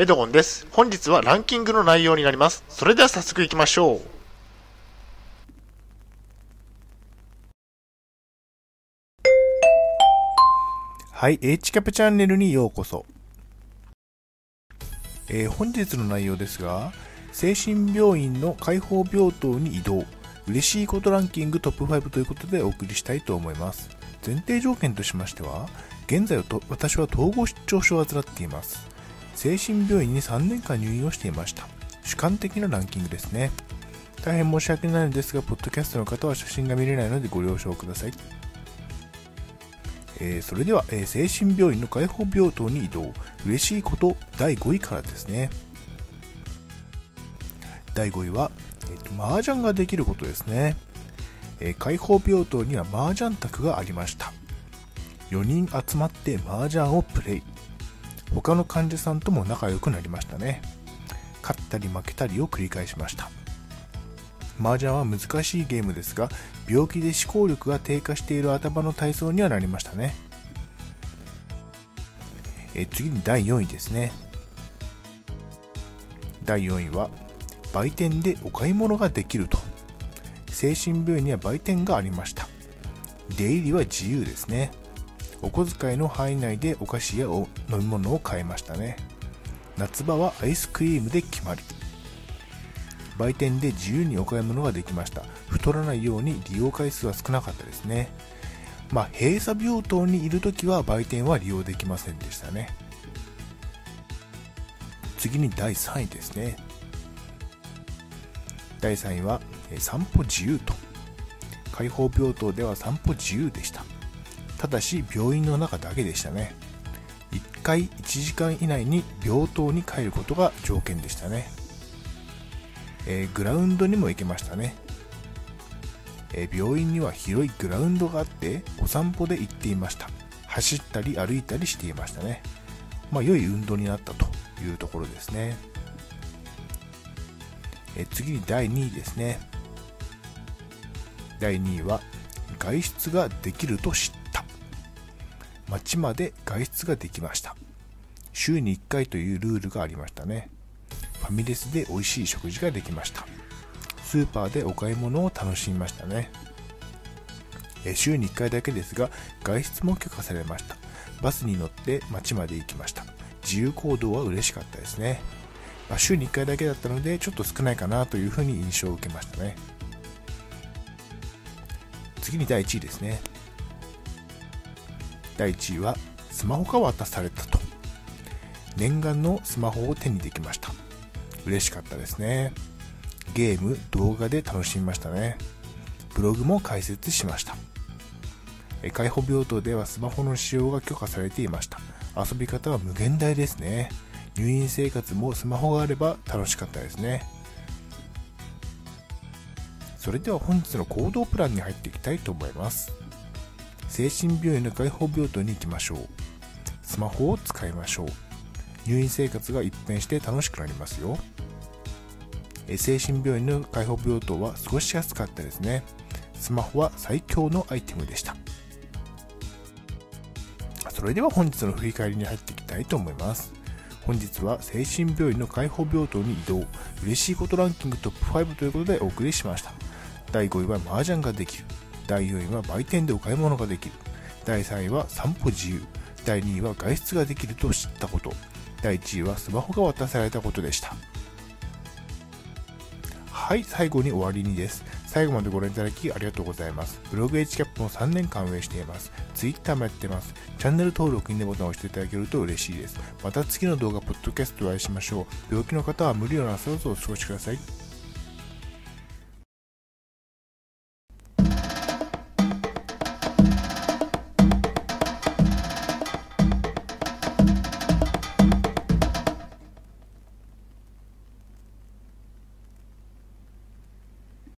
エドゴンです。本日はランキングの内容になります。それでは早速行きましょう。はい、H キャプチャンネルにようこそ。えー本日の内容ですが、精神病院の開放病棟に移動、嬉しいことランキングトップ5ということでお送りしたいと思います。前提条件としましては、現在私は統合失調症を患っています。精神病院に3年間入院をしていました。主観的なランキングですね。大変申し訳ないのですが、ポッドキャストの方は写真が見れないのでご了承ください。えーそれでは、えー精神病院の開放病棟に移動嬉しいこと第5位からですね第5位は、えーと麻雀ができることですね、えー開放病棟には麻雀卓がありました4人集まって麻雀をプレイ他の患者さんとも仲良くなりましたね。勝ったり負けたりを繰り返しました。麻雀は難しいゲームですが病気で思考力が低下している頭の体操にはなりましたね。え次に第4位ですね。第4位は売店でお買い物ができると。精神病院には売店がありました。出入りは自由ですね。お小遣いの範囲内でお菓子やお飲み物を買えましたね。夏場はアイスクリームで決まり。売店で自由にお買い物ができました。太らないように利用回数は少なかったですね。まあ閉鎖病棟にいるときは売店は利用できませんでしたね。次に第3位ですね。第3位は散歩自由と。開放病棟では散歩自由でした。ただし病院の中だけでしたね。1回1時間以内に病棟に帰ることが条件でしたね。えーグラウンドにも行けましたね、えー病院には広いグラウンドがあってお散歩で行っていました。走ったり歩いたりしていましたね。まあ良い運動になったというところですね、えー次に第2位ですね。第2位は外出ができると知った街まで外出ができました。週に1回というルールがありましたね。ファミレスで美味しい食事ができました。スーパーでお買い物を楽しみましたね。え週に1回だけですが外出も許可されました。バスに乗って街まで行きました。自由行動は嬉しかったですね、まあ週に1回だけだったのでちょっと少ないかなというふうに印象を受けましたね。次に第1位ですね。第1位はスマホが渡されたと。念願のスマホを手にできました。嬉しかったですね。ゲーム動画で楽しみましたね。ブログも解説しました。え開放病棟ではスマホの使用が許可されていました。遊び方は無限大ですね。入院生活もスマホがあれば楽しかったですね。それでは本日の行動プランに入っていきたいと思います。精神病院の開放病棟に行きましょう。スマホを使いましょう。入院生活が一変して楽しくなりますよ。精神病院の開放病棟は過ごしやすかったですね。スマホは最強のアイテムでした。それでは本日の振り返りに入っていきたいと思います。本日は精神病院の開放病棟に移動。嬉しいことランキングトップ5ということでお送りしました。第5位は麻雀ができる。第4位は売店でお買い物ができる。第3位は散歩自由。第2位は外出ができると知ったこと。第1位はスマホが渡されたことでした。はい最後に終わりにです。最後までご覧いただきありがとうございます。ブログ h キャップも3年間運営しています。Twitter もやってます。チャンネル登録いいねボタンを押していただけると嬉しいです。また次の動画ポッドキャストでお会いしましょう。病気の方は無理をなさらずお過ごしください。